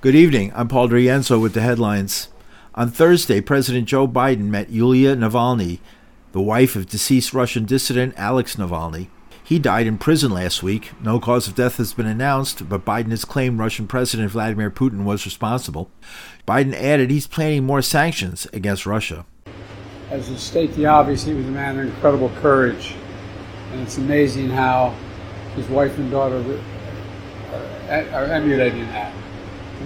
Good evening. I'm Paul DeRienzo with the headlines. On Thursday, President Joe Biden met Yulia Navalny, the wife of deceased Russian dissident Alex Navalny. He died in prison last week. No cause of death has been announced, but Biden has claimed Russian President Vladimir Putin was responsible. Biden added he's planning more sanctions against Russia. As to state the obvious, he was a man of incredible courage, and it's amazing how his wife and daughter are emulating that.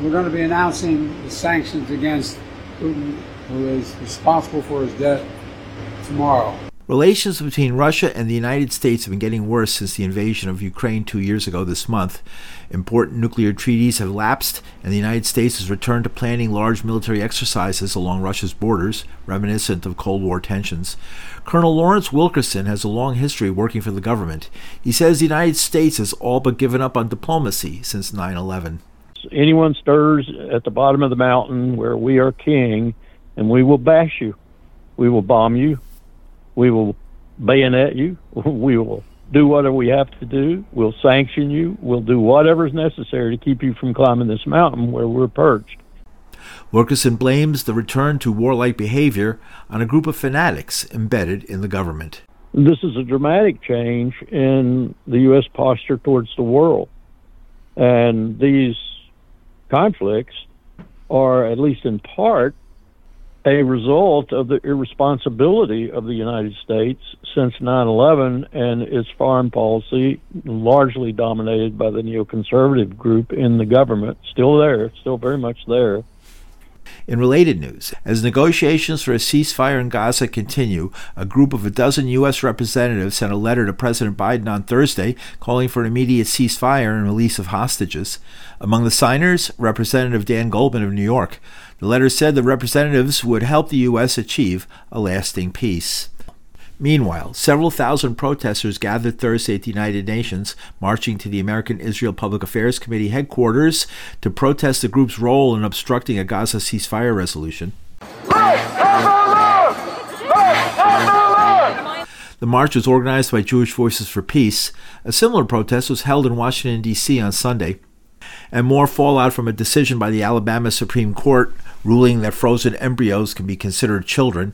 We're going to be announcing the sanctions against Putin, who is responsible for his death, tomorrow. Relations between Russia and the United States have been getting worse since the invasion of Ukraine two years ago this month. Important nuclear treaties have lapsed, and the United States has returned to planning large military exercises along Russia's borders, reminiscent of Cold War tensions. Colonel Lawrence Wilkerson has a long history working for the government. He says the United States has all but given up on diplomacy since 9 11 anyone stirs at the bottom of the mountain where we are king, and we will bash you. We will bomb you. We will bayonet you. We will do whatever we have to do. We'll sanction you. We'll do whatever is necessary to keep you from climbing this mountain where we're perched. Wilkerson blames the return to warlike behavior on a group of fanatics embedded in the government. This is a dramatic change in the U.S. posture towards the world. And these conflicts are, at least in part, a result of the irresponsibility of the United States since 9 11 and its foreign policy, largely dominated by the neoconservative group in the government, still there, still very much there. In related news, as negotiations for a ceasefire in Gaza continue, a group of a dozen U.S. representatives sent a letter to President Biden on Thursday calling for an immediate ceasefire and release of hostages. Among the signers, Representative Dan Goldman of New York. The letter said the representatives would help the U.S. achieve a lasting peace. Meanwhile, several thousand protesters gathered Thursday at the United Nations, marching to the American Israel Public Affairs Committee headquarters to protest the group's role in obstructing a Gaza ceasefire resolution. The march was organized by Jewish Voices for Peace. A similar protest was held in Washington, D.C. on Sunday. And more fallout from a decision by the Alabama Supreme Court ruling that frozen embryos can be considered children.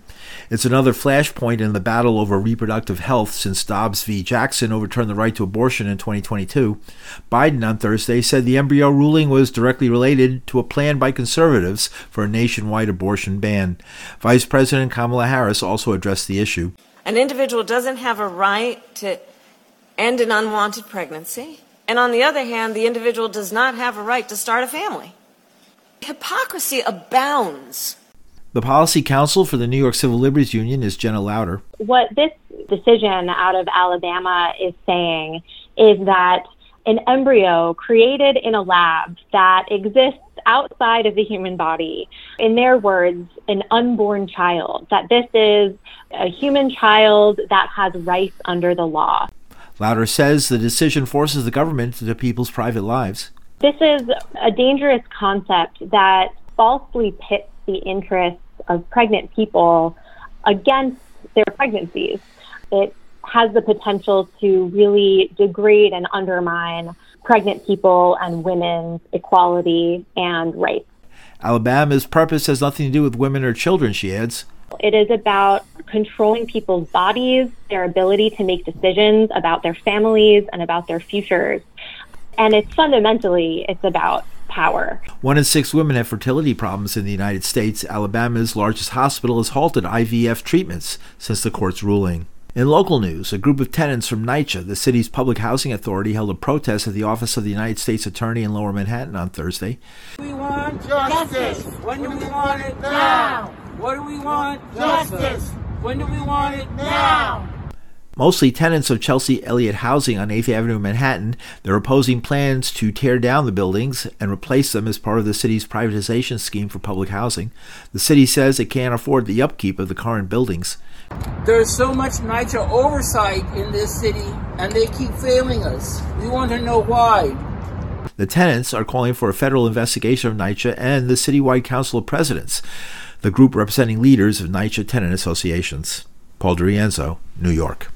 It's another flashpoint in the battle over reproductive health since Dobbs v. Jackson overturned the right to abortion in 2022. Biden on Thursday said the embryo ruling was directly related to a plan by conservatives for a nationwide abortion ban. Vice President Kamala Harris also addressed the issue. An individual doesn't have a right to end an unwanted pregnancy. And on the other hand, the individual does not have a right to start a family. Hypocrisy abounds. The policy counsel for the New York Civil Liberties Union is Jenna Lauter. What this decision out of Alabama is saying is that an embryo created in a lab that exists outside of the human body, in their words, an unborn child, that this is a human child that has rights under the law. Lauter says the decision forces the government into people's private lives. This is a dangerous concept that falsely pits the interests of pregnant people against their pregnancies. It has the potential to really degrade and undermine pregnant people and women's equality and rights. Alabama's purpose has nothing to do with women or children, she adds. It is about controlling people's bodies, their ability to make decisions about their families and about their futures and it's fundamentally it's about power. One in six women have fertility problems in the United States. Alabama's largest hospital has halted IVF treatments since the court's ruling. In local news, a group of tenants from NYCHA, the city's public housing authority, held a protest at the office of the United States Attorney in Lower Manhattan on Thursday. We want justice. When do we want it now? What do we want? Justice. When do we want it now? Mostly tenants of Chelsea Elliott Housing on 8th Avenue, Manhattan, they're opposing plans to tear down the buildings and replace them as part of the city's privatization scheme for public housing. The city says it can't afford the upkeep of the current buildings. There's so much NYCHA oversight in this city, and they keep failing us. We want to know why. The tenants are calling for a federal investigation of NYCHA and the Citywide Council of Presidents, the group representing leaders of NYCHA tenant associations. Paul DeRienzo, New York.